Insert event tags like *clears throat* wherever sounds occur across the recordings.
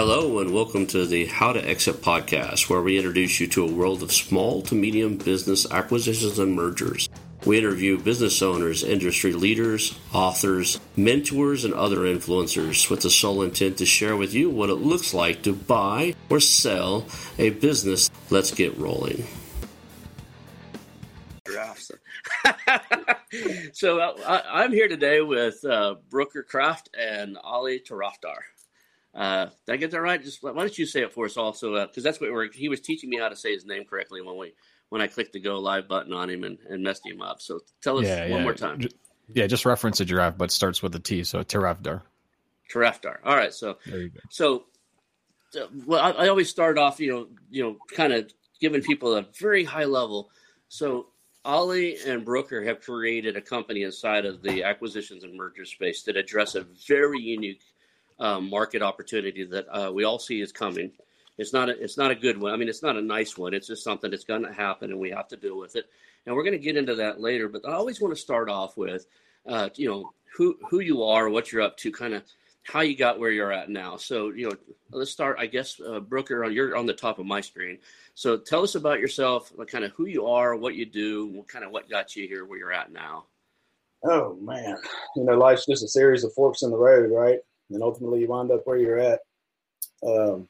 Hello, and welcome to the How to Exit podcast, where we introduce you to a world of small to medium business acquisitions and mergers. We interview business owners, industry leaders, authors, mentors, and other influencers with the sole intent to share with you what it looks like to buy or sell a business. Let's get rolling. *laughs* so uh, I'm here today with uh, Brucker Krafft and Ali Tarafdar. Uh, did I get that right? Just why don't you say it for us also? Because uh, that's what we're, he was teaching me how to say his name correctly when we when I clicked the go live button on him and, and messed him up. So tell us yeah, one yeah. more time. Yeah, just reference a giraffe, but starts with a T. So Tarafdar. Tarafdar. All right. So there you go. So, well, I, I always start off, you know, you know, kind of giving people a very high level. So Ali and Brucker have created a company inside of the acquisitions and merger space that address a very unique um, market opportunity that uh, we all see is coming. It's not a, it's not a good one. I mean, it's not a nice one. It's just something that's going to happen, and we have to deal with it. And we're going to get into that later. But I always want to start off with, uh, you know, who who you are, what you're up to, kind of how you got where you're at now. So, you know, let's start. I guess uh, Brucker, you're on the top of my screen. So, tell us about yourself, kind of who you are, what you do, what kind of what got you here where you're at now. Oh man, you know, life's just a series of forks in the road, right? And ultimately you wind up where you're at. Um,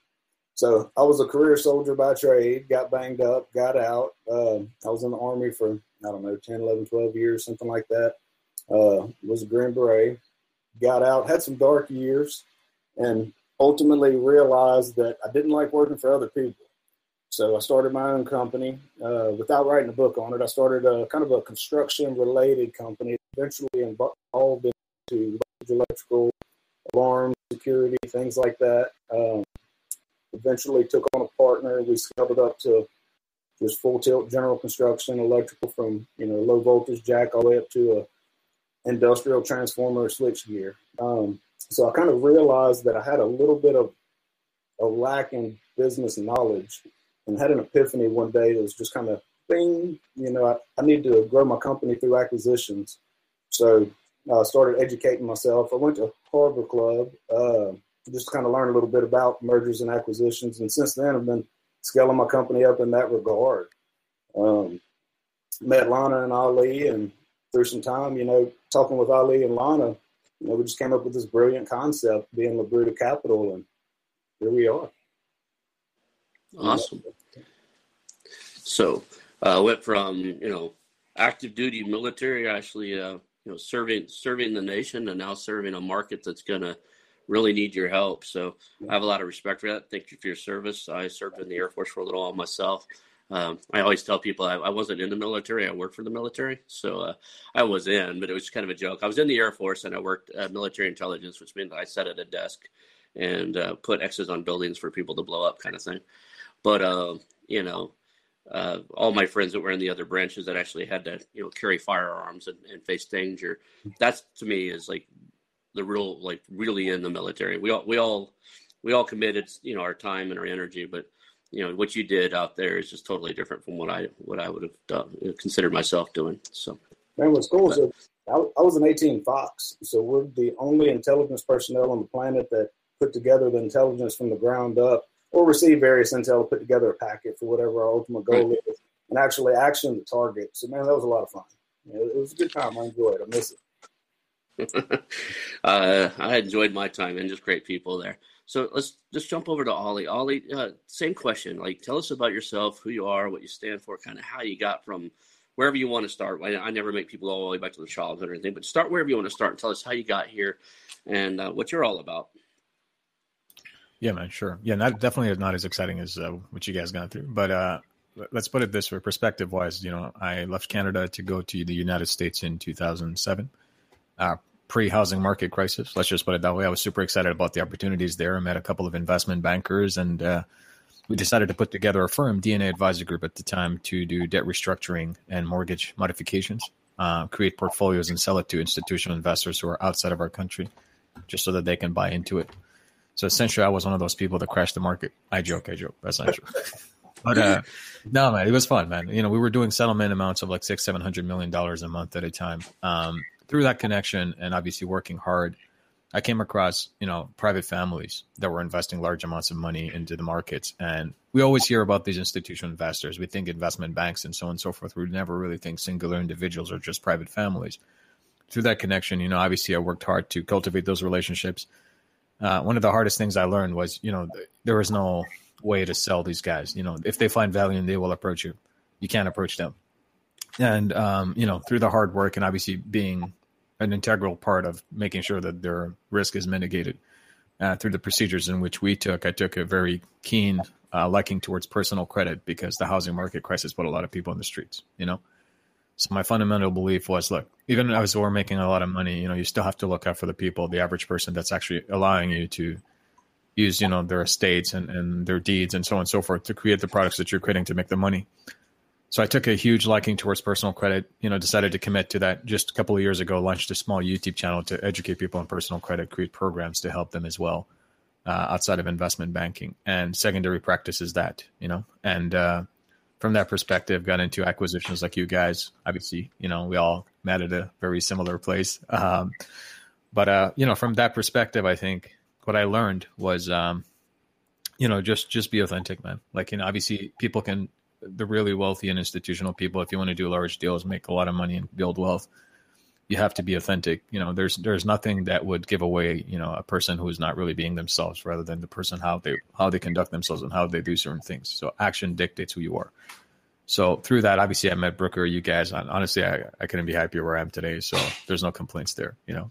so I was a career soldier by trade, got banged up, got out. Um, I was in the Army for, I don't know, 10, 11, 12 years, something like that. Uh, was a Green Beret, got out, had some dark years, and ultimately realized that I didn't like working for other people. So I started my own company uh, without writing a book on it. I started a kind of a construction related company, eventually involved into electrical alarm security, things like that. Um, eventually took on a partner. We scaled up to just full tilt general construction, electrical from you know low voltage jack all the way up to a industrial transformer switch gear. Um, so I kind of realized that I had a little bit of a lack in business knowledge and had an epiphany one day that was just kind of bing, you know, I, I need to grow my company through acquisitions. So uh, started educating myself. I went to Harbor Club uh, just kind of learn a little bit about mergers and acquisitions, and since then I've been scaling my company up in that regard. Um, met Lana and Ali, and through some time, you know, talking with Ali and Lana, you know, we just came up with this brilliant concept, being Labruta Capital, and here we are. Awesome. So, uh, went from you know active duty military, actually uh, you know serving serving the nation and now serving a market that's going to really need your help. So I have a lot of respect for that. Thank you for your service. I served in the Air Force for a little while myself. Um, I always tell people I, I, wasn't in the military. I worked for the military, so uh, I was in, but it was kind of a joke. I was in the Air Force and I worked at military intelligence, which means I sat at a desk and uh, put X's on buildings for people to blow up, kind of thing. But uh, you know, uh, all my friends that were in the other branches that actually had to you know carry firearms and, and, face danger. That's to me is like the real like really in the military. We all we all we all committed you know our time and our energy but you know what you did out there is just totally different from what i what i would have done, considered myself doing so. Man what's cool is I, I was an 18 fox so we're the only intelligence personnel on the planet that put together the intelligence from the ground up or receive various intel, to put together a packet for whatever our ultimate goal right. is, and actually action the target. So, man, that was a lot of fun. it was a good time. I enjoyed it. I miss it. *laughs* uh, I enjoyed my time and just great people there. So let's just jump over to Ali. Ali, uh, same question. Like, tell us about yourself, who you are, what you stand for, kind of how you got from wherever you want to start. I, I, never make people go all the way back to the childhood or anything, but start wherever you want to start and tell us how you got here and uh, what you're all about. Yeah, man, sure. Yeah, not definitely not as exciting as uh, what you guys gone through, but uh, let's put it this way: perspective wise, you know, I left Canada to go to the United States in 2007, uh, pre housing market crisis. Let's just put it that way. I was super excited about the opportunities there. I met a couple of investment bankers, and uh, we decided to put together a firm, DNA Advisor Group, at the time to do debt restructuring and mortgage modifications, uh, create portfolios, and sell it to institutional investors who are outside of our country, just so that they can buy into it. So essentially, I was one of those people that crashed the market. I joke, I joke. That's not true. *laughs* but uh, no, man, it was fun, man. You know, we were doing settlement amounts of like six, seven hundred million dollars a month at a time. Um, through that connection, and obviously working hard, I came across, you know, private families that were investing large amounts of money into the markets. And we always hear about these institutional investors. We think investment banks and so on and so forth. We never really think singular individuals or just private families. Through that connection, you know, obviously I worked hard to cultivate those relationships. Uh, one of the hardest things I learned was, you know, there is no way to sell these guys. You know, if they find value and they will approach you, you can't approach them. And, um, you know, through the hard work and obviously being an integral part of making sure that their risk is mitigated. Uh, through the procedures in which we took, I took a very keen uh, liking towards personal credit because the housing market crisis put a lot of people in the streets. You know, so my fundamental belief was, look, even as we're making a lot of money, you know, you still have to look out for the people, the average person that's actually allowing you to use, you know, their estates and, and their deeds and so on and so forth to create the products that you're creating to make the money. So I took a huge liking towards personal credit, you know, decided to commit to that just a couple of years ago, launched a small YouTube channel to educate people on personal credit, create programs to help them as well uh, outside of investment banking. And secondary practice is that, you know, and uh, from that perspective, got into acquisitions like you guys. Obviously, you know, we all met at a very similar place. Um, but, uh, you know, from that perspective, I think what I learned was, um, you know, just just be authentic, man. Like, you know, obviously people can the really wealthy and institutional people, if you want to do large deals, make a lot of money and build wealth, you have to be authentic. You know, there's there's nothing that would give away, you know, a person who is not really being themselves rather than the person how they how they conduct themselves and how they do certain things. So action dictates who you are. So through that, obviously I met Brucker, you guys. Honestly, I, I couldn't be happier where I am today. So there's no complaints there, you know.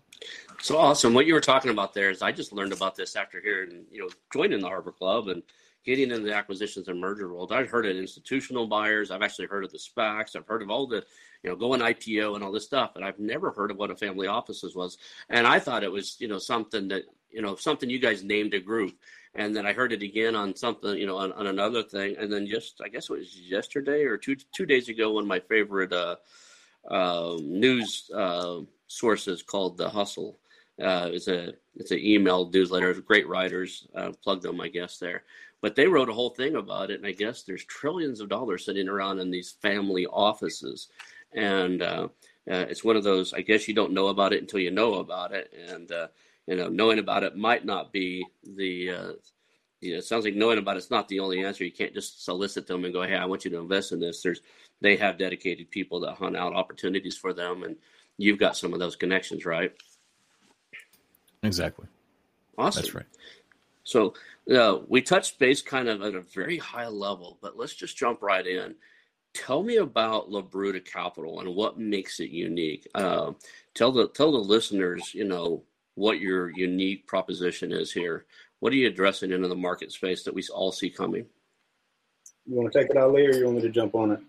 So awesome. What you were talking about there is I just learned about this after hearing, you know, joining the Harbor Club and getting into the acquisitions and merger world. I've heard of institutional buyers. I've actually heard of the SPACs. I've heard of all the, you know, going IPO and all this stuff, And I've never heard of what a family offices was. And I thought it was, you know, something that, you know, something you guys named a group. And then I heard it again on something, you know, on, on another thing. And then just, I guess it was yesterday or two two days ago, one of my favorite uh, uh, news uh, sources called The Hustle. Uh, it's a it's an email newsletter. Great writers uh, plug them, I guess there. But they wrote a whole thing about it, and I guess there's trillions of dollars sitting around in these family offices, and uh, uh, it's one of those. I guess you don't know about it until you know about it, and uh, you know, knowing about it might not be the. Uh, you know, it sounds like knowing about it's not the only answer. You can't just solicit them and go, "Hey, I want you to invest in this." There's they have dedicated people that hunt out opportunities for them, and you've got some of those connections, right? Exactly. Awesome. That's right. So uh, we touched base kind of at a very high level, but let's just jump right in. Tell me about Labruta Capital and what makes it unique. Uh, tell the tell the listeners, you know, what your unique proposition is here. What are you addressing into the market space that we all see coming? You want to take it, out Ali, or you want me to jump on it?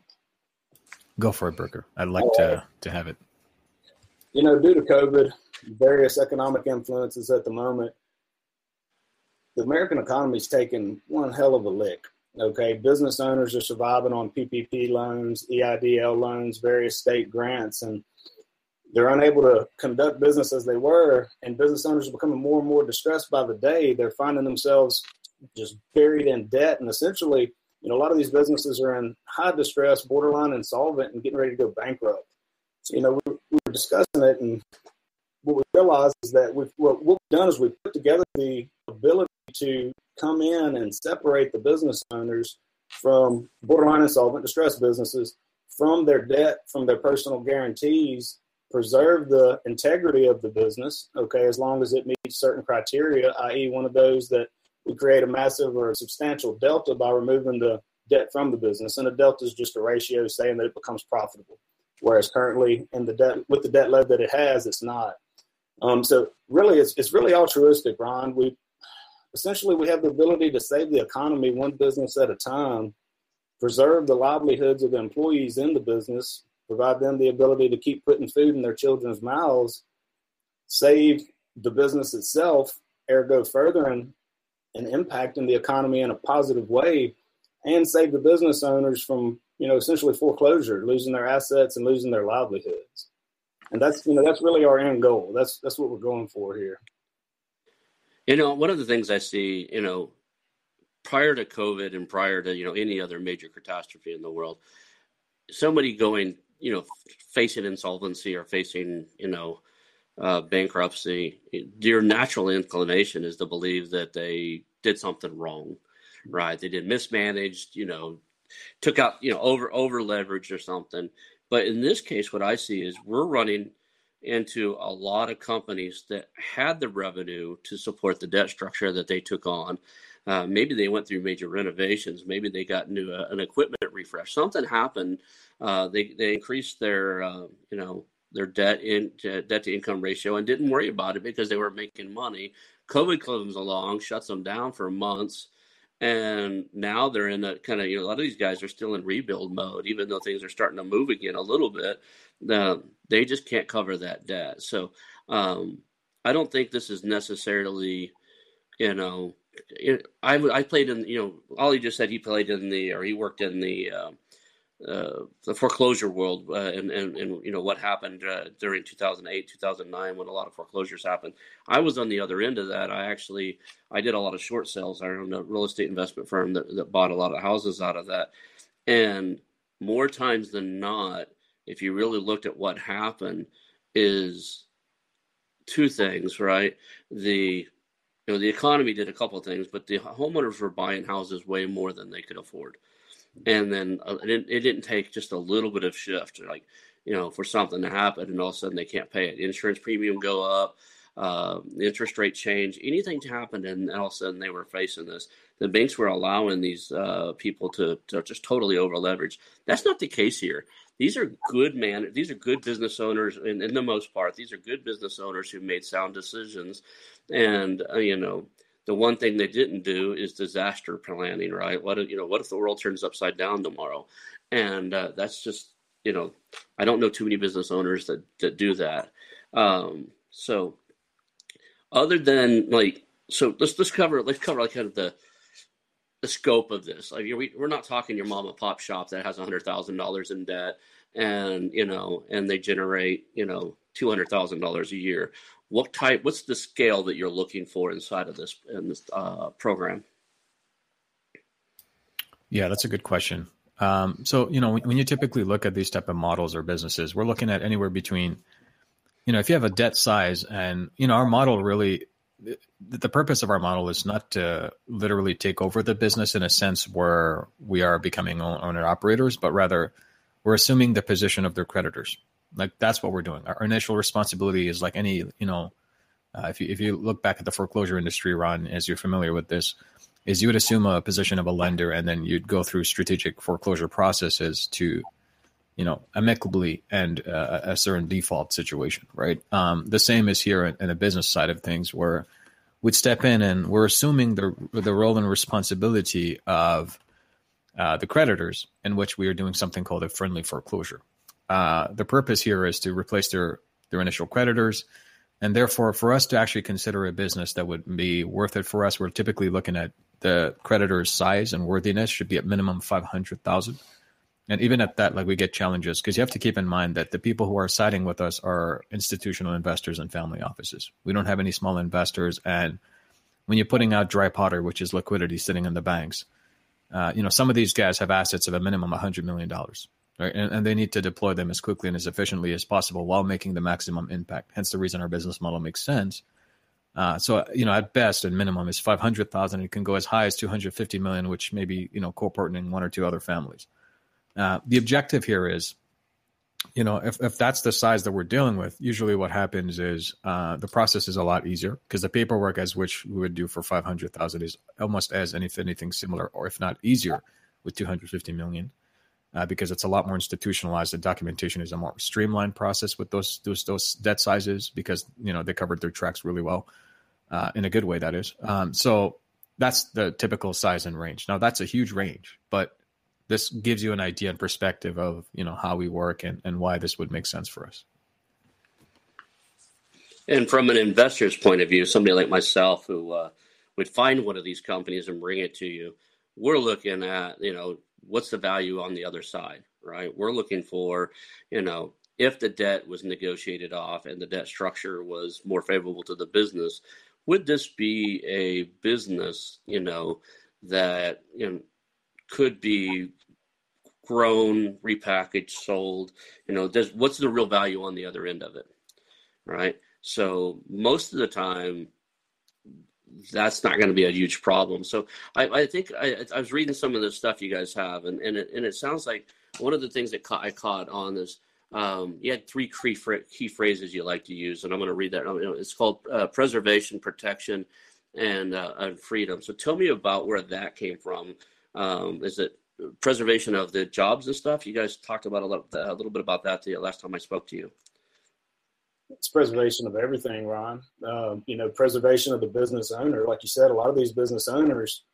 Go for it, Brucker. I'd like to to have it. You know, due to COVID, various economic influences at the moment, the American economy's taken one hell of a lick. Okay, business owners are surviving on PPP loans, EIDL loans, various state grants, and they're unable to conduct business as they were. And business owners are becoming more and more distressed by the day. They're finding themselves just buried in debt, and essentially, you know, a lot of these businesses are in high distress, borderline insolvent, and getting ready to go bankrupt. You know, we, we were discussing it, and what we realized is that we've, what we've done is we've put together the ability to come in and separate the business owners from borderline insolvent distressed businesses from their debt, from their personal guarantees, preserve the integrity of the business, okay, as long as it meets certain criteria, i.e., one of those that we create a massive or substantial delta by removing the debt from the business. And a delta is just a ratio saying that it becomes profitable. Whereas currently in the debt with the debt load that it has, it's not. Um, so really it's it's really altruistic, Ron. We essentially we have the ability to save the economy one business at a time, preserve the livelihoods of the employees in the business, provide them the ability to keep putting food in their children's mouths, save the business itself, ergo furthering and impacting the economy in a positive way, and save the business owners from, you know, essentially foreclosure, losing their assets and losing their livelihoods. And that's you know, that's really our end goal. That's that's what we're going for here. You know, one of the things I see, you know, prior to COVID and prior to, you know, any other major catastrophe in the world, somebody going, you know, facing insolvency or facing, you know, uh, bankruptcy, your natural inclination is to believe that they did something wrong, right? They did mismanaged, you know, took out, you know, over over leveraged or something. But in this case, what I see is we're running into a lot of companies that had the revenue to support the debt structure that they took on. Uh, maybe they went through major renovations. Maybe they got new uh, an equipment refresh. Something happened. Uh, they they increased their uh, you know their debt in debt to income ratio and didn't worry about it because they were making money. COVID comes along, shuts them down for months, and now they're in a kind of you know a lot of these guys are still in rebuild mode, even though things are starting to move again a little bit. The, they just can't cover that debt. So um, I don't think this is necessarily, you know, it, I I played in you know Ali just said he played in the or he worked in the uh, uh, the foreclosure world uh, and, and, and you know what happened uh, during 2008 2009 when a lot of foreclosures happened. I was on the other end of that. I actually i did a lot of short sales. I owned a real estate investment firm that, that bought a lot of houses out of that. And more times than not if you really looked at what happened is two things right? The you know the economy did a couple things but the homeowners were buying houses way more than they could afford and then uh, it, didn't, it didn't take just a little bit of shift, like you know, for something to happen, and all of a sudden they can't pay it. Insurance premium go up, uh, interest rate change, anything to happen, and all of a sudden they were facing this. The banks were allowing these uh, people to, to just totally over leverage. That's not the case here. These are good man. These are good business owners, in, in the most part. These are good business owners who made sound decisions, and uh, you know the one thing they didn't do is disaster planning, right? What if, you know, what if the world turns upside down tomorrow? And uh, that's just, you know, I don't know too many business owners that, that do that. Um, so other than like, so let's, let's cover, let's cover like kind of the, the scope of this. Like we, we're not talking your mom and pop shop that has a hundred thousand dollars in debt and, you know, and they generate, you know, $200,000 a year what type what's the scale that you're looking for inside of this in this uh, program? Yeah that's a good question. Um, so you know when, when, you typically look at these type of models or businesses we're looking at anywhere between you know if you have a debt size and you know our model really the purpose of our model is not to literally take over the business in a sense where we are becoming owner operators but rather we're assuming the position of their creditors like that's what we're doing. Our initial responsibility is like any, you know, uh, if you if you look back at the foreclosure industry, Ron, as you're familiar with this, is you would assume a position of a lender, and then you'd go through strategic foreclosure processes to, you know, amicably end uh, a certain default situation, right? Um, the same is here in, in the business side of things, where we'd step in and we're assuming the the role and responsibility of uh, the creditors, in which we are doing something called a friendly foreclosure, uh, the purpose here is to replace their their initial creditors, and therefore, for us to actually consider a business that would be worth it for us, we're typically looking at the creditor's size and worthiness should be at minimum five hundred thousand. And even at that, like we get challenges because you have to keep in mind that the people who are siding with us are institutional investors and family offices. We don't have any small investors, and when you're putting out dry powder, which is liquidity sitting in the banks, uh, you know some of these guys have assets of a minimum hundred million dollars right? And, and, they need to deploy them as quickly and as efficiently as possible while making the maximum impact. Hence the reason our business model makes sense. Uh, so you know, at best and minimum is five hundred thousand. It can go as high as two hundred fifty million, which maybe you know co-partnering one or two other families. Uh, the objective here is, you know, if if that's the size that we're dealing with, usually what happens is uh, the process is a lot easier because the paperwork as which we would do for five hundred thousand is almost as if anything similar, or if not easier, with two hundred fifty million uh, because it's a lot more institutionalized. The documentation is a more streamlined process with those those those debt sizes because you know they covered their tracks really well, uh, in a good way that is. Um, so that's the typical size and range. Now that's a huge range, but this gives you an idea and perspective of you know how we work and, and why this would make sense for us. And from an investor's point of view, somebody like myself who uh, would find one of these companies and bring it to you, we're looking at you know what's the value on the other side, right? We're looking for, you know, if the debt was negotiated off and the debt structure was more favorable to the business, would this be a business, you know, that you know could be grown, repackaged, sold? You know, does what's the real value on the other end of it, right? So most of the time, that's not going to be a huge problem. So I, I think I, I, was reading some of the stuff you guys have, and and it, and it sounds like one of the things that ca- I caught on is um, you had three key, key phrases you like to use, and I'm going to read that. It's called uh, preservation, protection, and, uh, and freedom. So tell me about where that came from. Um, is it preservation of the jobs and stuff? You guys talked about a little, a little bit about that the last time I spoke to you. It's preservation of everything, Ron. Uh, you know, preservation of the business owner. Like you said, a lot of these business owners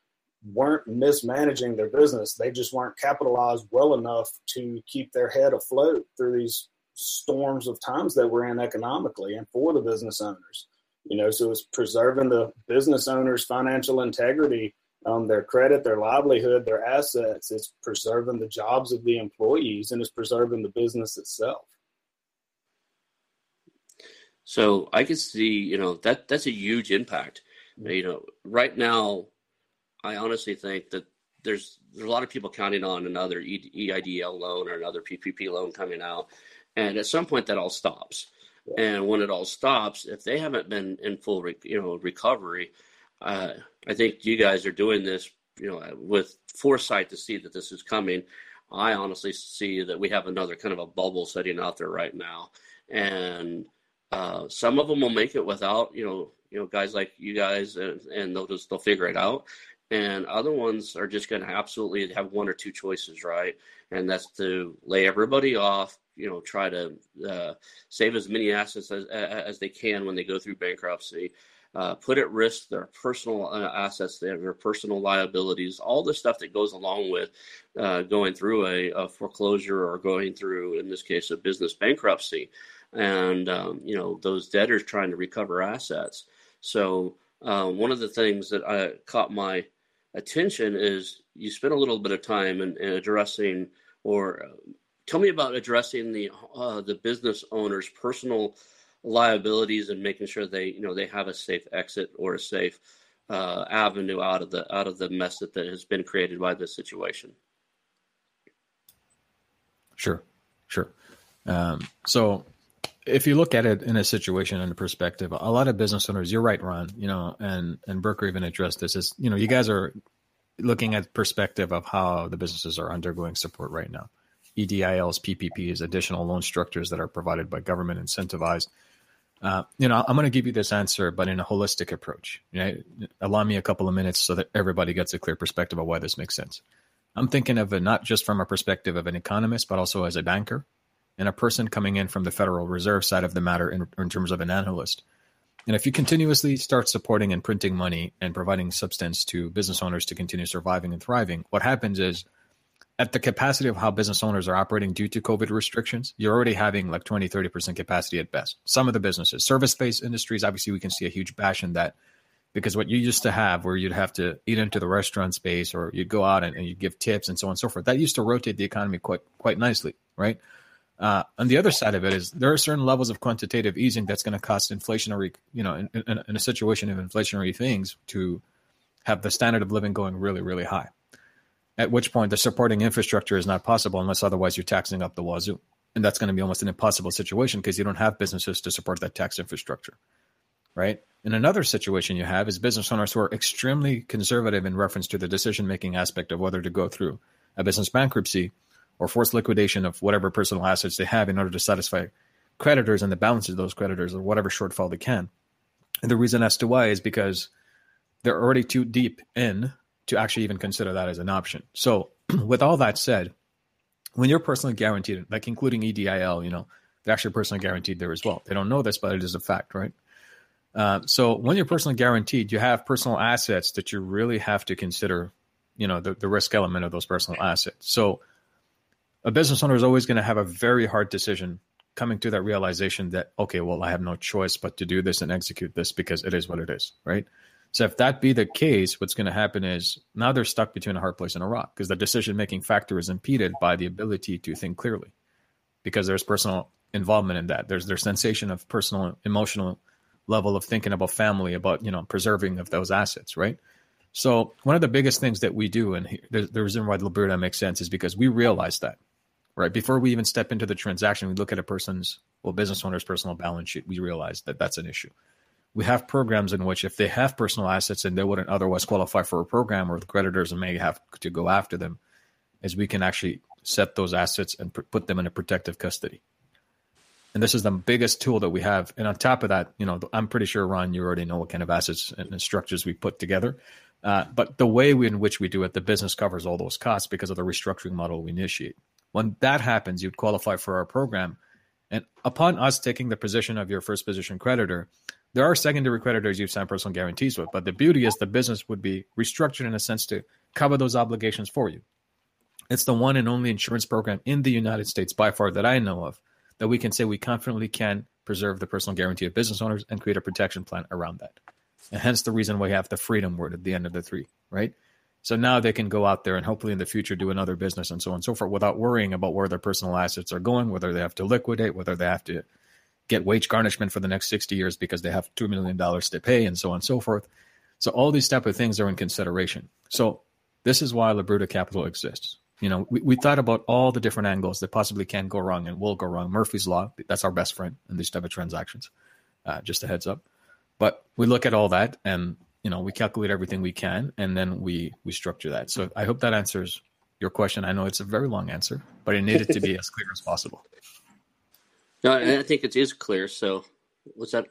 weren't mismanaging their business. They just weren't capitalized well enough to keep their head afloat through these storms of times that we're in economically and for the business owners. You know, so it's preserving the business owner's financial integrity, um, their credit, their livelihood, their assets. It's preserving the jobs of the employees and it's preserving the business itself. So I can see, you know, that that's a huge impact. You know, right now, I honestly think that there's there's a lot of people counting on another EIDL loan or another PPP loan coming out, and at some point that all stops. Yeah. And when it all stops, if they haven't been in full, re- you know, recovery, uh, I think you guys are doing this, you know, with foresight to see that this is coming. I honestly see that we have another kind of a bubble setting out there right now, and uh, some of them will make it without, you know, you know, guys like you guys, and, and they'll just they'll figure it out. And other ones are just going to absolutely have one or two choices, right? And that's to lay everybody off, you know, try to uh, save as many assets as, as they can when they go through bankruptcy, uh, put at risk their personal uh, assets, their personal liabilities, all the stuff that goes along with uh, going through a, a, foreclosure or going through, in this case, a business bankruptcy, and um, you know those debtors trying to recover assets. So uh, one of the things that I caught my attention is you spent a little bit of time in, in addressing or uh, tell me about addressing the uh, the business owner's personal liabilities and making sure they you know they have a safe exit or a safe uh, avenue out of the out of the mess that, that has been created by this situation. Sure. Sure. Um, so if you look at it in a situation and a perspective, a lot of business owners, you're right, Ron, you know, and, and Brucker even addressed this is, you know, you guys are looking at perspective of how the businesses are undergoing support right now. EDILs, PPPs, additional loan structures that are provided by government incentivized. Uh, you know, I'm going to give you this answer, but in a holistic approach. Allow me a couple of minutes so that everybody gets a clear perspective of why this makes sense. I'm thinking of it not just from a perspective of an economist, but also as a banker and a person coming in from the Federal Reserve side of the matter in, in terms of an analyst. And if you continuously start supporting and printing money and providing substance to business owners to continue surviving and thriving, what happens is at the capacity of how business owners are operating due to COVID restrictions, you're already having like 20, 30% capacity at best. Some of the businesses, service based industries, obviously, we can see a huge bash in that because what you used to have where you'd have to eat into the restaurant space or you'd go out and, and you give tips and so on and so forth, that used to rotate the economy quite, quite nicely, right? Uh, on the other side of it is there are certain levels of quantitative easing that's going to cost inflationary, you know, in, in, in, a situation of inflationary things to have the standard of living going really, really high. At which point the supporting infrastructure is not possible unless otherwise you're taxing up the wazoo. And that's going to be almost an impossible situation because you don't have businesses to support that tax infrastructure, right? And another situation you have is business owners who are extremely conservative in reference to the decision making aspect of whether to go through a business bankruptcy or forced liquidation of whatever personal assets they have in order to satisfy creditors and the balance of those creditors or whatever shortfall they can. And the reason as to why is because they're already too deep in to actually even consider that as an option. So, *clears throat* with all that said, when you're personally guaranteed, like including EDIL, you know, they're actually personally guaranteed there as well. They don't know this, but it is a fact, right? Uh, so when you're personally guaranteed, you have personal assets that you really have to consider, you know, the, the risk element of those personal assets. So a business owner is always going to have a very hard decision coming to that realization that okay well i have no choice but to do this and execute this because it is what it is right? So if that be the case what's going to happen is now they're stuck between a hard place and a rock because the decision making factor is impeded by the ability to think clearly because there's personal involvement in that. There's their sensation of personal emotional level of thinking about family about you know preserving of those assets right? So one of the biggest things that we do and the, reason why Labruta makes sense is because we realize that right? Before we even step into the transaction, we look at a person's well, business owner's personal balance sheet, we realize that that's an issue. We have programs in which if they have personal assets and they wouldn't otherwise qualify for a program or the creditors may have to go after them, is we can actually set those assets and put them in a protective custody. And this is the biggest tool that we have. And on top of that, you know, I'm pretty sure Ron, you already know what kind of assets and structures we put together. Uh, but the way in which we do it, the business covers all those costs because of the restructuring model we initiate. When that happens, you'd qualify for our program. And upon us taking the position of your first position creditor, there are secondary creditors you've signed personal guarantees with. But the beauty is the business would be restructured in a sense to cover those obligations for you. It's the one and only insurance program in the United States by far that I know of that we can say we confidently can preserve the personal guarantee of business owners and create a protection plan around that. And hence the reason we have the freedom word at the end of the three, right? So now they can go out there and hopefully in the future do another business and so on and so forth without worrying about where their personal assets are going, whether they have to liquidate, whether they have to get wage garnishment for the next 60 years because they have $2 million to pay and so on and so forth. So all these type of things are in consideration. So this is why Labruta Capital exists. You know, we, we thought about all the different angles that possibly can go wrong and will go wrong. Murphy's Law, that's our best friend in these type of transactions. Uh, just a heads up. But we look at all that and you know we calculate everything we can and then we we structure that. So I hope that answers your question. I know it's a very long answer, but it needed to be *laughs* as clear as possible. No, I think it is clear. So what's that?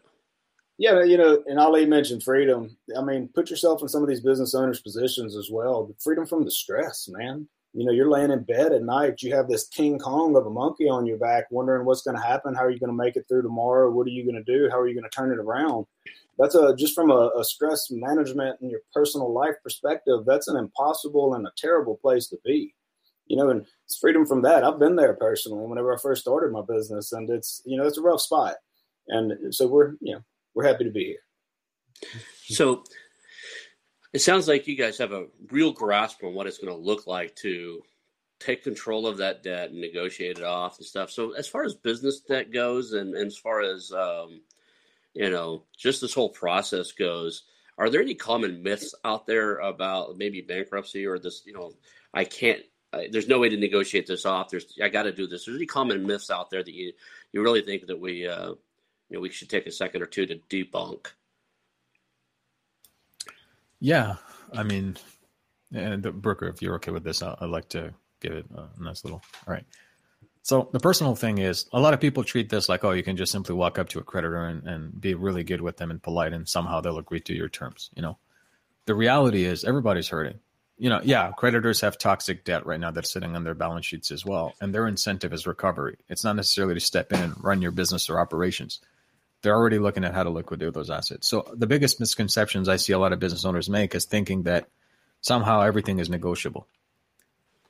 Yeah, you know, and Ali mentioned freedom. I mean, put yourself in some of these business owners' positions as well. Freedom from the stress, man you know, you're laying in bed at night, you have this King Kong of a monkey on your back, wondering what's going to happen. How are you going to make it through tomorrow? What are you going to do? How are you going to turn it around? That's a just from a, a stress management and your personal life perspective. That's an impossible and a terrible place to be. You know, and it's freedom from that. I've been there personally whenever I first started my business, and it's you know it's a rough spot. And so we're you know we're happy to be here. So it sounds like you guys have a real grasp on what it's going to look like to take control of that debt and negotiate it off and stuff. So as far as business debt goes, and, and as far as um, you know, just this whole process goes, are there any common myths out there about maybe bankruptcy or this? You know, I can't. I, there's no way to negotiate this off. There's I got to do this. There's any common myths out there that you you really think that we uh, you know we should take a second or two to debunk? Yeah, I mean, and Brucker, if you're okay with this, I'd like to give it a nice little. All right. So the personal thing is, a lot of people treat this like, oh, you can just simply walk up to a creditor and, and be really good with them and polite, and somehow they'll agree to your terms. You know, the reality is everybody's hurting. You know, yeah, creditors have toxic debt right now that's sitting on their balance sheets as well, and their incentive is recovery. It's not necessarily to step in and run your business or operations they're already looking at how to liquidate those assets. So the biggest misconceptions I see a lot of business owners make is thinking that somehow everything is negotiable.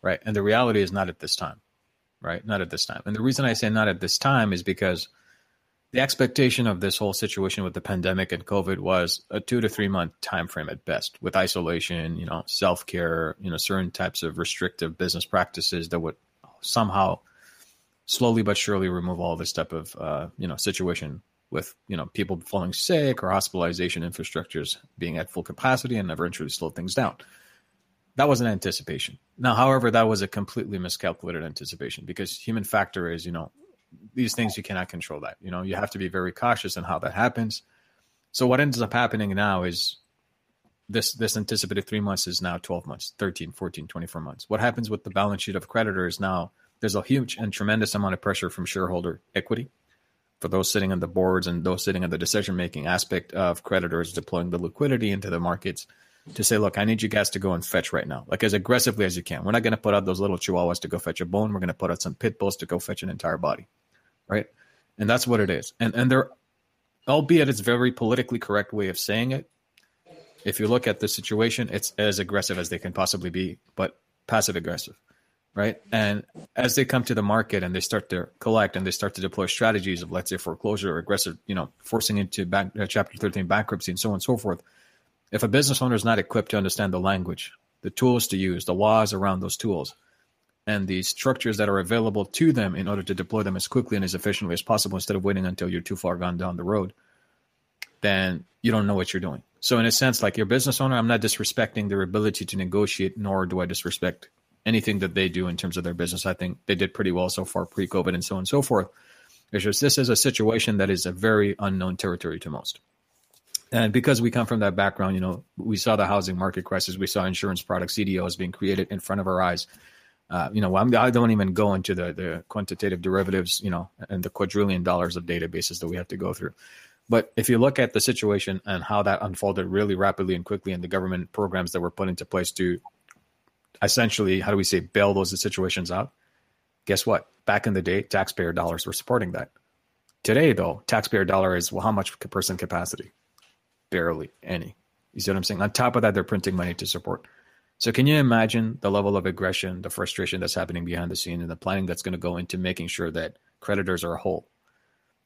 Right. And the reality is not at this time. Right. Not at this time. And the reason I say not at this time is because the expectation of this whole situation with the pandemic and COVID was a two to three month time frame at best, with isolation, you know, self care, you know, certain types of restrictive business practices that would somehow slowly but surely remove all this type of uh, you know situation with you know people falling sick or hospitalization infrastructures being at full capacity and eventually slow things down. That was an anticipation. Now, however, that was a completely miscalculated anticipation because human factor is you know these things you cannot control that. You know you have to be very cautious in how that happens. So what ends up happening now is this this anticipated 3 months is now 12 months, 13, 14, 24 months. What happens with the balance sheet of creditors now there's a huge and tremendous amount of pressure from shareholder equity for those sitting on the boards and those sitting on the decision making aspect of creditors deploying the liquidity into the markets to say, look, I need you guys to go and fetch right now, like as aggressively as you can. We're not going to put out those little chihuahuas to go fetch a bone. We're going to put out some pit bulls to go fetch an entire body, right? And that's what it is. And and they're, albeit it's very politically correct way of saying it. If you look at the situation, it's as aggressive as they can possibly be, but passive aggressive right? And as they come to the market and they start to collect and they start to deploy strategies of, let's say, foreclosure or aggressive, you know, forcing into bank, uh, Chapter 13 bankruptcy and so on and so forth, if a business owner is not equipped to understand the language, the tools to use, the laws around those tools, and the structures that are available to them in order to deploy them as quickly and as efficiently as possible instead of waiting until you're too far gone down the road, then you don't know what you're doing. So, in a sense, like your business owner, I'm not disrespecting their ability to negotiate, nor do I disrespect anything that they do in terms of their business. I think they did pretty well so far pre COVID and so on and so forth. It's just this is a situation that is a very unknown territory to most. And because we come from that background, you know, we saw the housing market crisis, we saw insurance products, CDOs being created in front of our eyes. Uh, you know, I'm, I do not even go into the, the quantitative derivatives, you know, and the quadrillion dollars of databases that we have to go through. But if you look at the situation and how that unfolded really rapidly and quickly, and the government programs that were put into place to essentially, how do we say, bail those situations out? Guess what? Back in the day, taxpayer dollars were supporting that. Today, though, taxpayer dollar is well, how much person capacity? Barely any. You see what I'm saying? On top of that, they're printing money to support. So can you imagine the level of aggression, the frustration that's happening behind the scene, and the planning that's going to go into making sure that creditors are whole,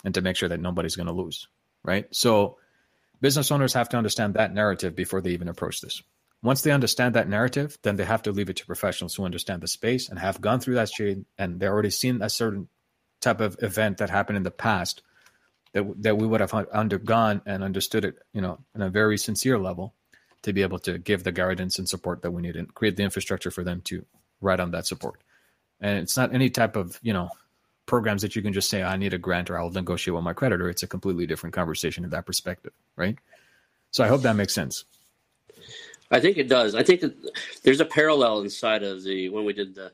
and to make sure that nobody's going to lose, right? So business owners have to understand that narrative before they even approach this. Once they understand that narrative, then they have to leave it to professionals who understand the space and have gone through that shade, and they're already seen a certain type of event that happened in the past that that we would have undergone and understood it, you know, in a very sincere level, to be able to give the guidance and support that we need and create the infrastructure for them to ride on that support. And it's not any type of you know programs that you can just say I need a grant or I'll negotiate with my creditor. It's a completely different conversation in that perspective, right? So I hope that makes sense. I think it does. I think there's a parallel inside of the when we did the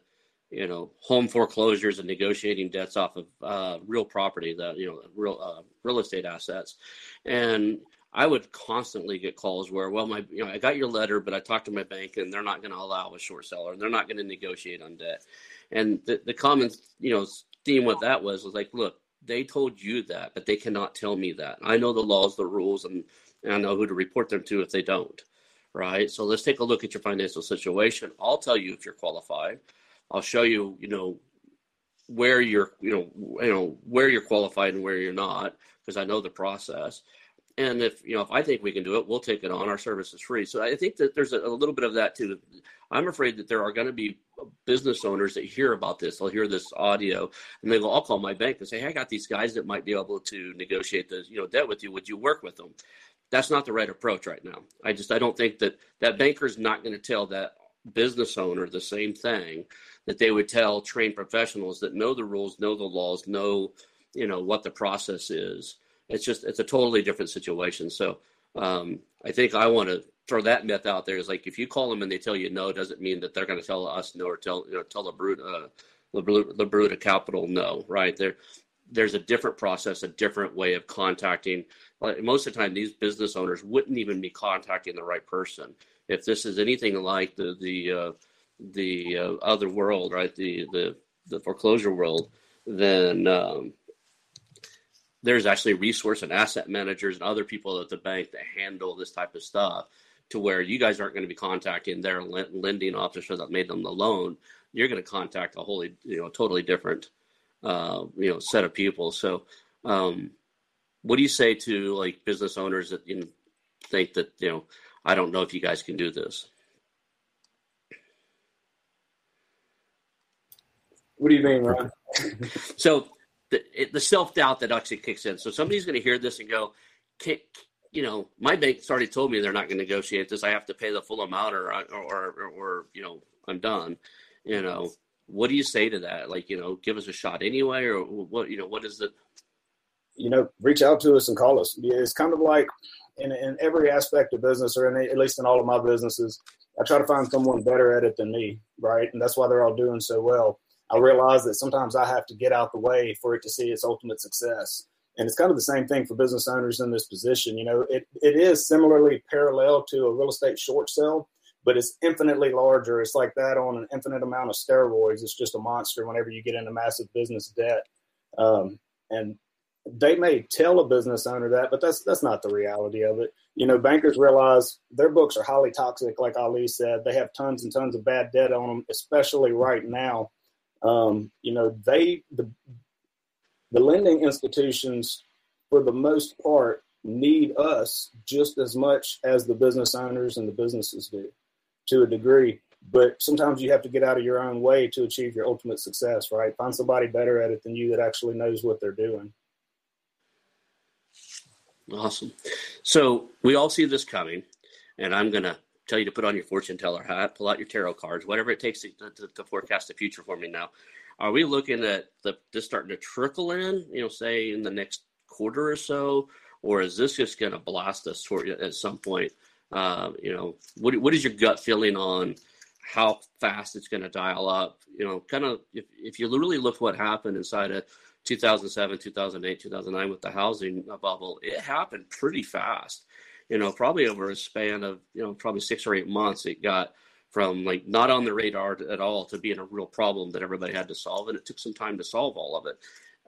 you know home foreclosures and negotiating debts off of uh, real property that you know real uh, real estate assets. And i would constantly get calls where well my you know i got your letter but i talked to my bank and they're not going to allow a short seller they're not going to negotiate on debt. And the, the common you know theme with that was was like look they told you that but they cannot tell me that. I know the laws the rules and, and i know who to report them to if they don't right? So let's take a look at your financial situation. I'll tell you if you're qualified. I'll show you, you know, where you're, you know, you know where you're qualified and where you're not, because I know the process. And if you know, if I think we can do it, we'll take it on. Our service is free. So I think that there's a, little bit of that too. I'm afraid that there are going to be business owners that hear about this. They'll hear this audio and they go, "I'll call my bank and say, hey, I got these guys that might be able to negotiate the you know debt with you. Would you work with them?" That's not the right approach right now. I just I don't think that that banker's not going to tell that business owner the same thing that they would tell trained professionals that know the rules, know the laws, know you know what the process is. It's just it's a totally different situation. So um, I think I want to throw that myth out there. Is like if you call them and they tell you no, doesn't mean that they're going to tell us no or tell you know tell the brute uh, the brute capital no. Right there, there's a different process, a different way of contacting. Most of the time, these business owners wouldn't even be contacting the right person. If this is anything like the the uh, the uh, other world, right? The the the foreclosure world, then um, there's actually resource and asset managers and other people at the bank that handle this type of stuff. To where you guys aren't going to be contacting their lending officer that made them the loan. You're going to contact a wholly, you know, totally different, uh, you know, set of people. So, um, what do you say to like business owners that you know, think that you know, I don't know if you guys can do this? What do you mean, Ron? *laughs* so the, the self doubt that actually kicks in. So somebody's going to hear this and go, Kick, you know, my bank already told me they're not going to negotiate this. I have to pay the full amount, or, or, or, or, you know, I'm done. You know, what do you say to that? Like, you know, give us a shot anyway, or what? You know, what is it? You know, reach out to us and call us. It's kind of like in, in every aspect of business, or in, at least in all of my businesses, I try to find someone better at it than me, right? And that's why they're all doing so well. I realize that sometimes I have to get out the way for it to see its ultimate success. And it's kind of the same thing for business owners in this position. You know, it, it is similarly parallel to a real estate short sale, but it's infinitely larger. It's like that on an infinite amount of steroids. It's just a monster whenever you get into massive business debt. Um, and they may tell a business owner that, but that's that's not the reality of it. You know, bankers realize their books are highly toxic, like Ali said. They have tons and tons of bad debt on them, especially right now um, you know, they the the lending institutions, for the most part, need us just as much as the business owners and the businesses do, to a degree. But sometimes you have to get out of your own way to achieve your ultimate success, right? Find somebody better at it than you that actually knows what they're doing. Awesome. So we all see this coming, and I'm going to tell you to put on your fortune teller hat, pull out your tarot cards, whatever it takes to, to, to forecast the future for me now. are we looking at the this starting to trickle in? You know, say in the next quarter or so, or is this just going to blast us at some point? Uh, you know, what what is your gut feeling on how fast it's going to dial up? You know, kind of if if you really look what happened inside of 2007, 2008, 2009 with the housing bubble, it happened pretty fast. You know, probably over a span of you know probably six or eight months, it got from like not on the radar at all to being a real problem that everybody had to solve, and it took some time to solve all of it.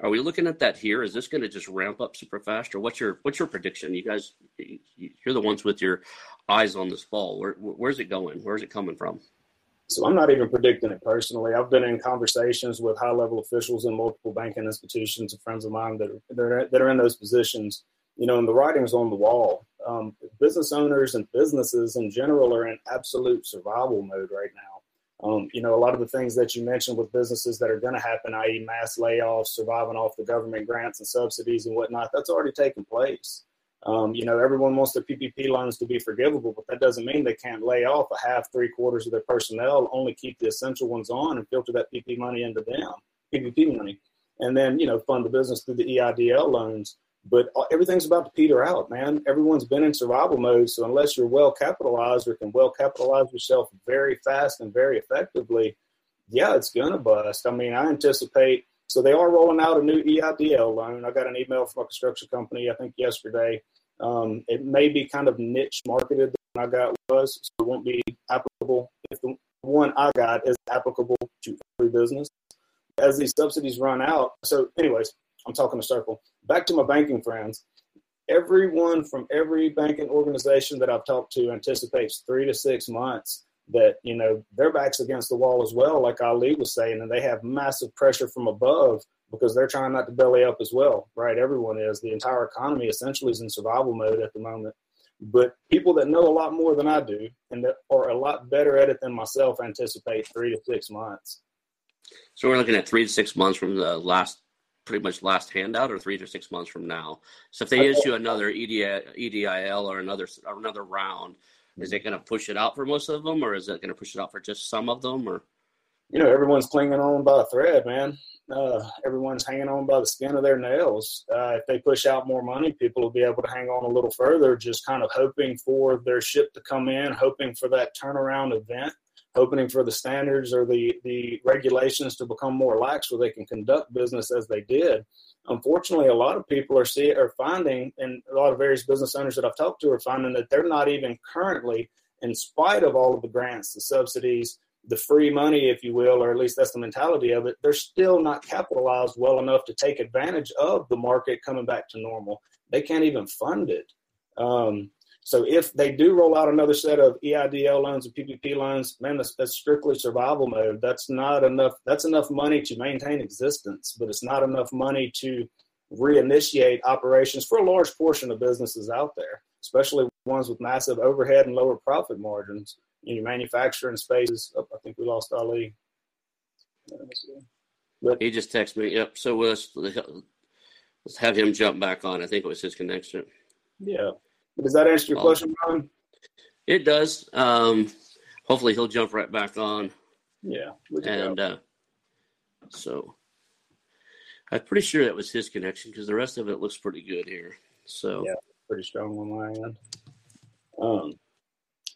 Are we looking at that here? Is this going to just ramp up super fast, or what's your what's your prediction? You guys, you're the ones with your eyes on this ball. Where, where's it going? Where's it coming from? So I'm not even predicting it personally. I've been in conversations with high level officials in multiple banking institutions and friends of mine that are, that are in those positions. You know, and the writing's on the wall. Um, business owners and businesses in general are in absolute survival mode right now. Um, you know, a lot of the things that you mentioned with businesses that are going to happen, i.e., mass layoffs, surviving off the government grants and subsidies and whatnot, that's already taken place. Um, you know, everyone wants their PPP loans to be forgivable, but that doesn't mean they can't lay off a half, three quarters of their personnel, only keep the essential ones on and filter that PPP money into them, PPP money, and then, you know, fund the business through the EIDL loans. But everything's about to peter out, man. Everyone's been in survival mode. So unless you're well capitalized or can well capitalize yourself very fast and very effectively, yeah, it's gonna bust. I mean, I anticipate. So they are rolling out a new EIDL loan. I got an email from a construction company, I think yesterday. Um, it may be kind of niche marketed. The one I got was, so it won't be applicable. If the one I got is applicable to every business, as these subsidies run out. So, anyways, I'm talking a circle. Back to my banking friends. Everyone from every banking organization that I've talked to anticipates three to six months that you know their backs against the wall as well, like Ali was saying, and they have massive pressure from above because they're trying not to belly up as well, right? Everyone is. The entire economy essentially is in survival mode at the moment. But people that know a lot more than I do and that are a lot better at it than myself anticipate three to six months. So we're looking at three to six months from the last pretty much last handout or three to six months from now. So if they issue another EDI, EDIL or another or another round, is it going to push it out for most of them, or is it going to push it out for just some of them? Or you know, everyone's clinging on by a thread, man. Uh, everyone's hanging on by the skin of their nails. Uh, if they push out more money, people will be able to hang on a little further, just kind of hoping for their ship to come in, hoping for that turnaround event hoping for the standards or the, the regulations to become more lax where they can conduct business as they did. Unfortunately, a lot of people are see are finding, and a lot of various business owners that I've talked to are finding that they're not even currently, in spite of all of the grants, the subsidies, the free money, if you will, or at least that's the mentality of it, they're still not capitalized well enough to take advantage of the market coming back to normal. They can't even fund it. Um, so if they do roll out another set of EIDL loans and PPP loans, man, that's, that's, strictly survival mode. That's not enough. That's enough money to maintain existence, but it's not enough money to reinitiate operations for a large portion of businesses out there, especially ones with massive overhead and lower profit margins. You know, manufacturing spaces. Oh, I think we lost Ali. But, he just texted me. Yep. So let's let's have him jump back on. I think it was his connection. Yeah. Does that answer your well, question, Ron? It does. Um, hopefully, he'll jump right back on. Yeah. And uh, so I'm pretty sure that was his connection because the rest of it looks pretty good here. So yeah, pretty strong on my end. Um,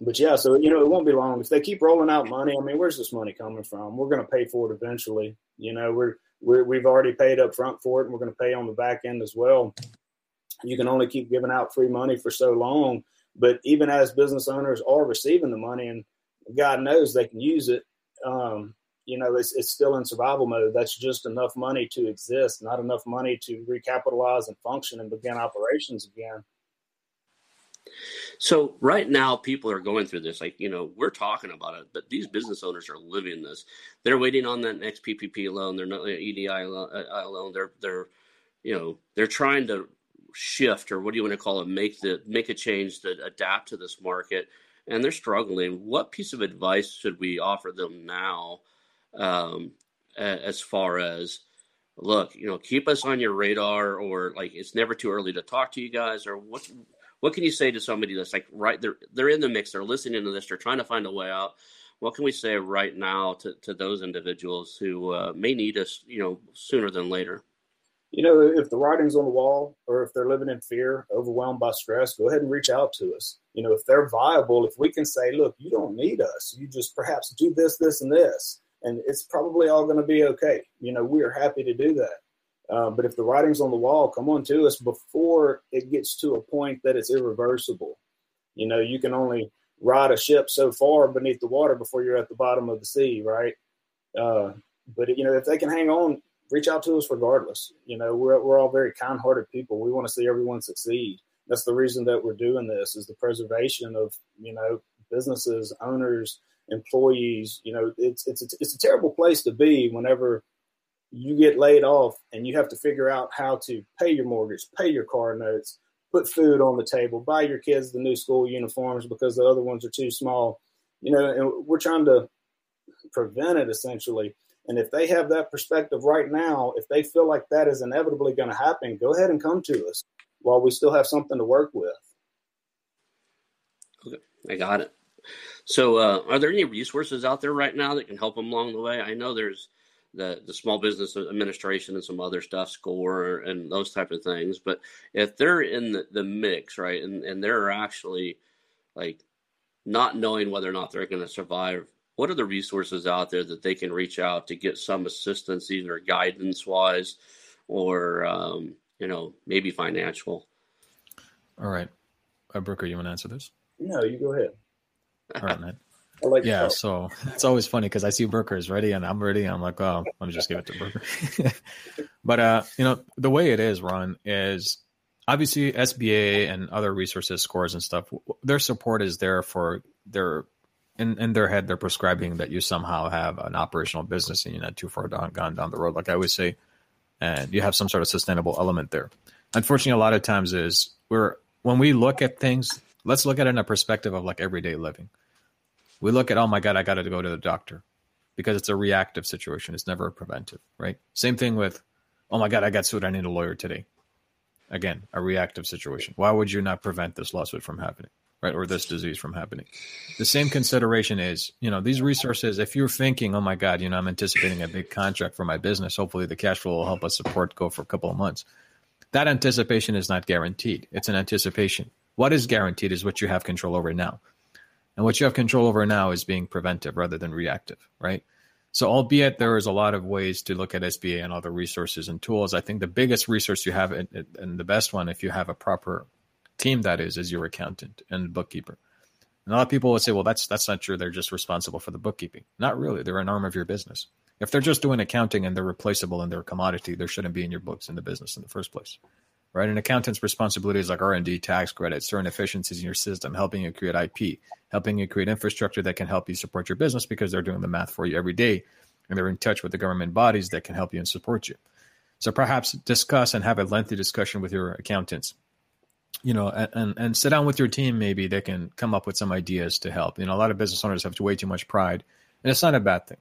but yeah, so you know, it won't be long if they keep rolling out money. I mean, where's this money coming from? We're going to pay for it eventually. You know, we're, we're we've already paid up front for it, and we're going to pay on the back end as well you can only keep giving out free money for so long. But even as business owners are receiving the money, and God knows they can use it, um, you know, it's, it's still in survival mode. That's just enough money to exist, not enough money to recapitalize and function and begin operations again. So right now, people are going through this. Like you know, we're talking about it, but these business owners are living this. They're waiting on that next PPP loan. They're not EDI loan. They're they're you know they're trying to shift or what do you want to call it make the make a change to adapt to this market and they're struggling what piece of advice should we offer them now um, as far as look you know keep us on your radar or like it's never too early to talk to you guys or what what can you say to somebody that's like right they're they're in the mix they're listening to this they're trying to find a way out what can we say right now to, to those individuals who uh, may need us, you know, sooner than later? You know, if the writing's on the wall or if they're living in fear, overwhelmed by stress, go ahead and reach out to us. You know, if they're viable, if we can say, look, you don't need us, you just perhaps do this, this, and this, and it's probably all going to be okay. You know, we are happy to do that. Uh, but if the writing's on the wall, come on to us before it gets to a point that it's irreversible. You know, you can only ride a ship so far beneath the water before you're at the bottom of the sea, right? Uh, but you know, if they can hang on, reach out to us regardless. You know, we're we're all very kind-hearted people. We want to see everyone succeed. That's the reason that we're doing this is the preservation of you know businesses, owners, employees. You know, it's it's a, it's a terrible place to be whenever you get laid off and you have to figure out how to pay your mortgage, pay your car notes, put food on the table, buy your kids the new school uniforms because the other ones are too small. You know, and we're trying to prevent it essentially. And if they have that perspective right now, if they feel like that is inevitably going to happen, go ahead and come to us while we still have something to work with. Okay, I got it. So, uh, are there any resources out there right now that can help them along the way? I know there's the the Small Business Administration and some other stuff, SCORE and those type of things. But if they're in the, the mix, right, and and they're actually like not knowing whether or not they're going to survive, what are the resources out there that they can reach out to get some assistance, either guidance wise or um, you know maybe financial? All right, uh, Brucker, you want to answer this? No, you go ahead. All right, man. Like yeah, so it's always funny because I see Brucker is ready and I'm ready. And I'm like, oh, let me just give it to Brucker. *laughs* but uh, you know, the way it is, Ron, is obviously SBA and other resources, scores and stuff. Their support is there for their in, in their head. They're prescribing that you somehow have an operational business and you're not too far down gone down the road, like I always say, and you have some sort of sustainable element there. Unfortunately, a lot of times is we're when we look at things, let's look at it in a perspective of like everyday living we look at, oh my God, I got to go to the doctor because it's a reactive situation. It's never a preventive, right? Same thing with, oh my God, I got sued. I need a lawyer today. Again, a reactive situation. Why would you not prevent this lawsuit from happening, right? Or this disease from happening? The same consideration is, you know, these resources, if you're thinking, oh my God, you know, I'm anticipating a big contract for my business, hopefully the cash flow will help us support go for a couple of months. That anticipation is not guaranteed. It's an anticipation. What is guaranteed is what you have control over now. And what you have control over now is being preventive rather than reactive, right? So, albeit there is a lot of ways to look at SBA and other resources and tools, I think the biggest resource you have, and the best one, if you have a proper team, that is, is your accountant and bookkeeper. And a lot of people would say, well, that's that's not true. They're just responsible for the bookkeeping. Not really. They're an arm of your business. If they're just doing accounting and they're replaceable and they're a commodity, there shouldn't be in your books in the business in the first place right? An accountant's responsibilities like R&D, tax credits, certain efficiencies in your system, helping you create IP, helping you create infrastructure that can help you support your business because they're doing the math for you every day and they're in touch with the government bodies that can help you and support you. So perhaps discuss and have a lengthy discussion with your accountants. You know, and, and sit down with your team. Maybe they can come up with some ideas to help. You know, a lot of business owners have way too much pride, and it's not a bad thing.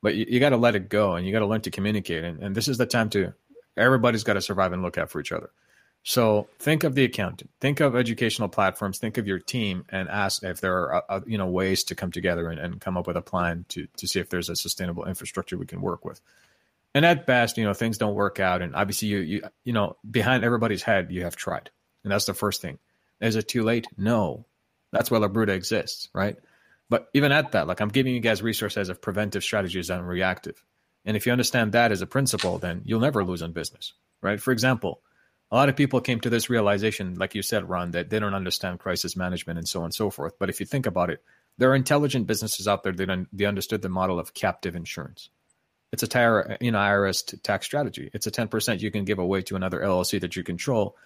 But you, you got to let it go, and you got to learn to communicate. And, and this is the time to. Everybody's got to survive and look out for each other. So think of the accountant, think of educational platforms, think of your team, and ask if there are uh, you know ways to come together and, and come up with a plan to to see if there's a sustainable infrastructure we can work with. And at best, you know things don't work out, and obviously you you you know behind everybody's head you have tried, and that's the first thing. Is it too late? No, that's why Labruta exists, right? But even at that, like I'm giving you guys resources of preventive strategies and reactive. And if you understand that as a principle, then you'll never lose in business, right? For example, a lot of people came to this realization, like you said, Ron, that they don't understand crisis management and so on and so forth. But if you think about it, there are intelligent businesses out there that they understood the model of captive insurance. It's a tire, you know, IRS tax strategy. It's a 10% you can give away to another LLC that you control,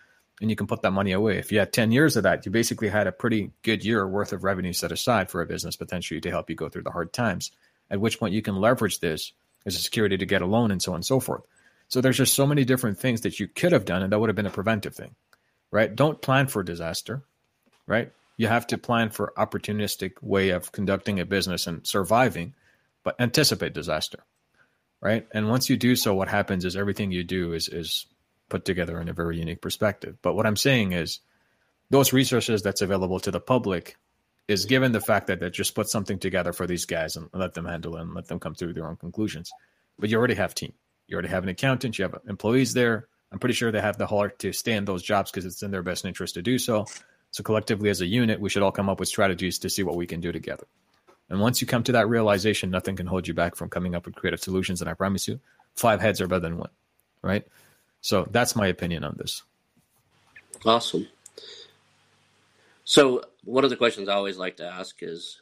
and you can put that money away. If you had 10 years of that, you basically had a pretty good year worth of revenue set aside for a business potentially to help you go through the hard times, at which point you can leverage this as a security to get a loan and so on and so forth. So there's just so many different things that you could have done, and that would have been a preventive thing, right? Don't plan for disaster, right? You have to plan for opportunistic way of conducting a business and surviving, but anticipate disaster, right? And once you do so, what happens is everything you do is is put together in a very unique perspective. But what I'm saying is, those resources that's available to the public is given the fact that they just put something together for these guys and let them handle it and let them come to their own conclusions. But you already have team. You already have an accountant. You have employees there. I'm pretty sure they have the heart to stay in those jobs because it's in their best interest to do so. So collectively, as a unit, we should all come up with strategies to see what we can do together. And once you come to that realization, nothing can hold you back from coming up with creative solutions. And I promise you, five heads are better than one, right? So that's my opinion on this. Awesome. So one of the questions I always like to ask is,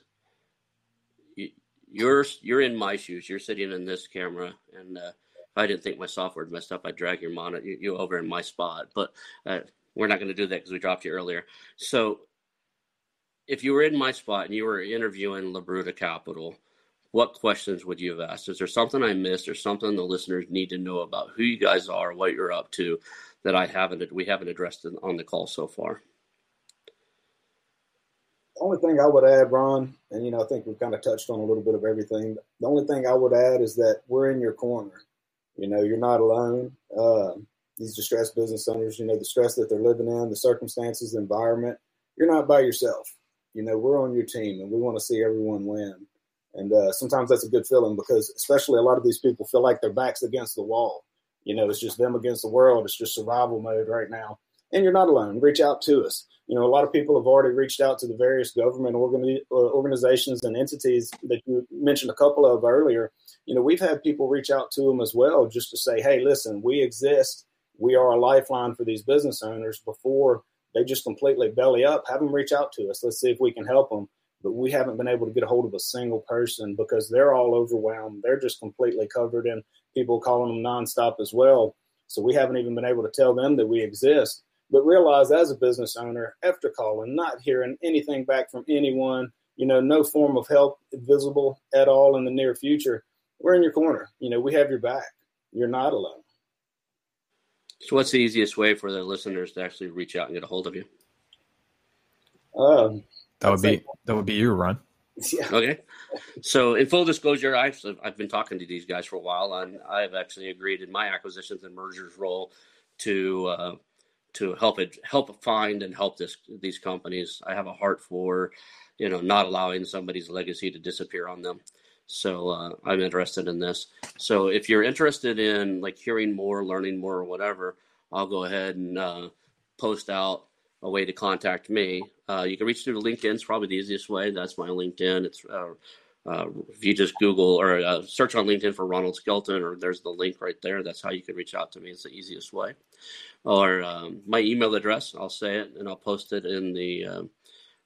you're you're in my shoes. You're sitting in this camera, and uh, I didn't think my software messed up, I'd drag your monitor you, you over in my spot. But uh, we're not going to do that because we dropped you earlier. So if you were in my spot and you were interviewing Labruta Capital, what questions would you have asked? Is there something I missed or something the listeners need to know about who you guys are, what you're up to that I haven't we haven't addressed on the call so far? The only thing I would add, Ron, and you know, I think we've kind of touched on a little bit of everything. The only thing I would add is that we're in your corner. You know, you're not alone. Uh, these distressed business owners, you know, the stress that they're living in, the circumstances, the environment, you're not by yourself. You know, we're on your team and we want to see everyone win. And uh, sometimes that's a good feeling because, especially, a lot of these people feel like their backs against the wall. You know, it's just them against the world. It's just survival mode right now. And you're not alone. Reach out to us. You know, a lot of people have already reached out to the various government uh, organizations and entities that you mentioned a couple of earlier. You know, we've had people reach out to them as well just to say, hey, listen, we exist we are a lifeline for these business owners before they just completely belly up. Have them reach out to us. Let's see if we can help them. But we haven't been able to get a hold of a single person because they're all overwhelmed. They're just completely covered in people calling them nonstop as well. So we haven't even been able to tell them that we exist. But realize as a business owner, after calling, not hearing anything back from anyone, you know, no form of help visible at all in the near future, we're in your corner. You know, we have your back. You're not alone. So, what's the easiest way for the listeners to actually reach out and get a hold of you? Um, that would be that would be you, Ron. *laughs* Yeah. Okay. So, in full disclosure, I've I've been talking to these guys for a while, and I've actually agreed in my acquisitions and mergers role to uh, to help it help find and help this these companies. I have a heart for you know not allowing somebody's legacy to disappear on them. So uh, I'm interested in this. So if you're interested in like hearing more, learning more, or whatever, I'll go ahead and uh, post out a way to contact me. Uh, you can reach through LinkedIn. It's probably the easiest way. That's my LinkedIn. It's uh, if you just Google or uh, search on LinkedIn for Ronald Skelton, or there's the link right there. That's how you can reach out to me. It's the easiest way. Or um, my email address. I'll say it and I'll post it in the um,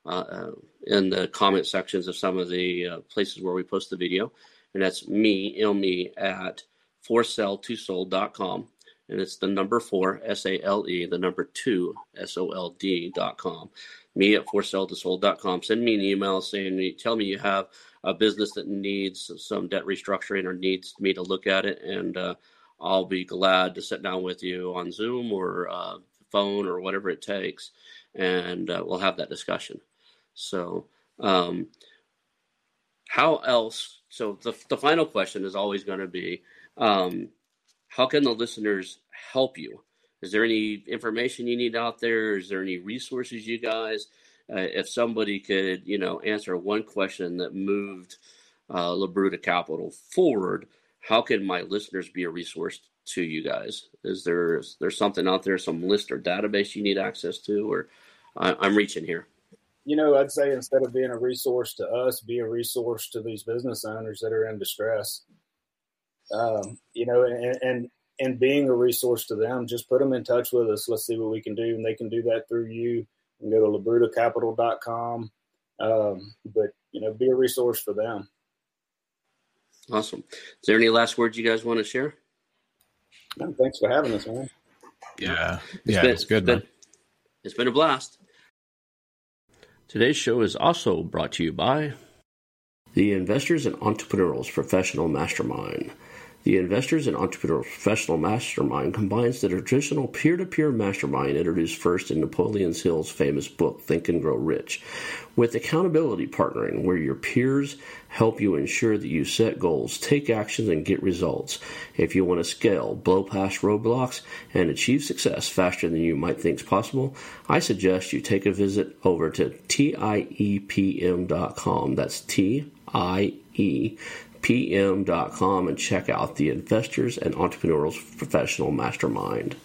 uh, uh, in the comment sections of some of the uh, places where we post the video. And that's me, ilme at 4sale2sold.com. And it's the number four, S A L E, the number two, S O L D.com. Me at 4sale2sold.com. Send me an email saying, tell me you have a business that needs some debt restructuring or needs me to look at it. And uh, I'll be glad to sit down with you on Zoom or uh, phone or whatever it takes. And uh, we'll have that discussion. So, um, how else? So, the, the final question is always going to be um, how can the listeners help you? Is there any information you need out there? Is there any resources you guys? Uh, if somebody could, you know, answer one question that moved uh, Labruta Capital forward, how can my listeners be a resource to you guys? Is there is there something out there, some list or database you need access to, or I, I'm reaching here? you know, I'd say instead of being a resource to us, be a resource to these business owners that are in distress. Um, you know, and, and and being a resource to them, just put them in touch with us. Let's see what we can do, and they can do that through you. You can go to labrutacapital.com. Um, but you know, be a resource for them. Awesome. Is there any last words you guys want to share? No, thanks for having us, man. Yeah, it's yeah, been, it's good. It's been, it's been a blast. Today's show is also brought to you by the Investors and Entrepreneurs Professional Mastermind. The Investors and Entrepreneurs Professional Mastermind combines the traditional peer to peer mastermind introduced first in Napoleon Hill's famous book, Think and Grow Rich, with accountability partnering, where your peers help you ensure that you set goals, take actions, and get results. If you want to scale, blow past roadblocks, and achieve success faster than you might think is possible, I suggest you take a visit over to TIEPM.com. That's T I E pm.com and check out the Investors and Entrepreneurs Professional Mastermind.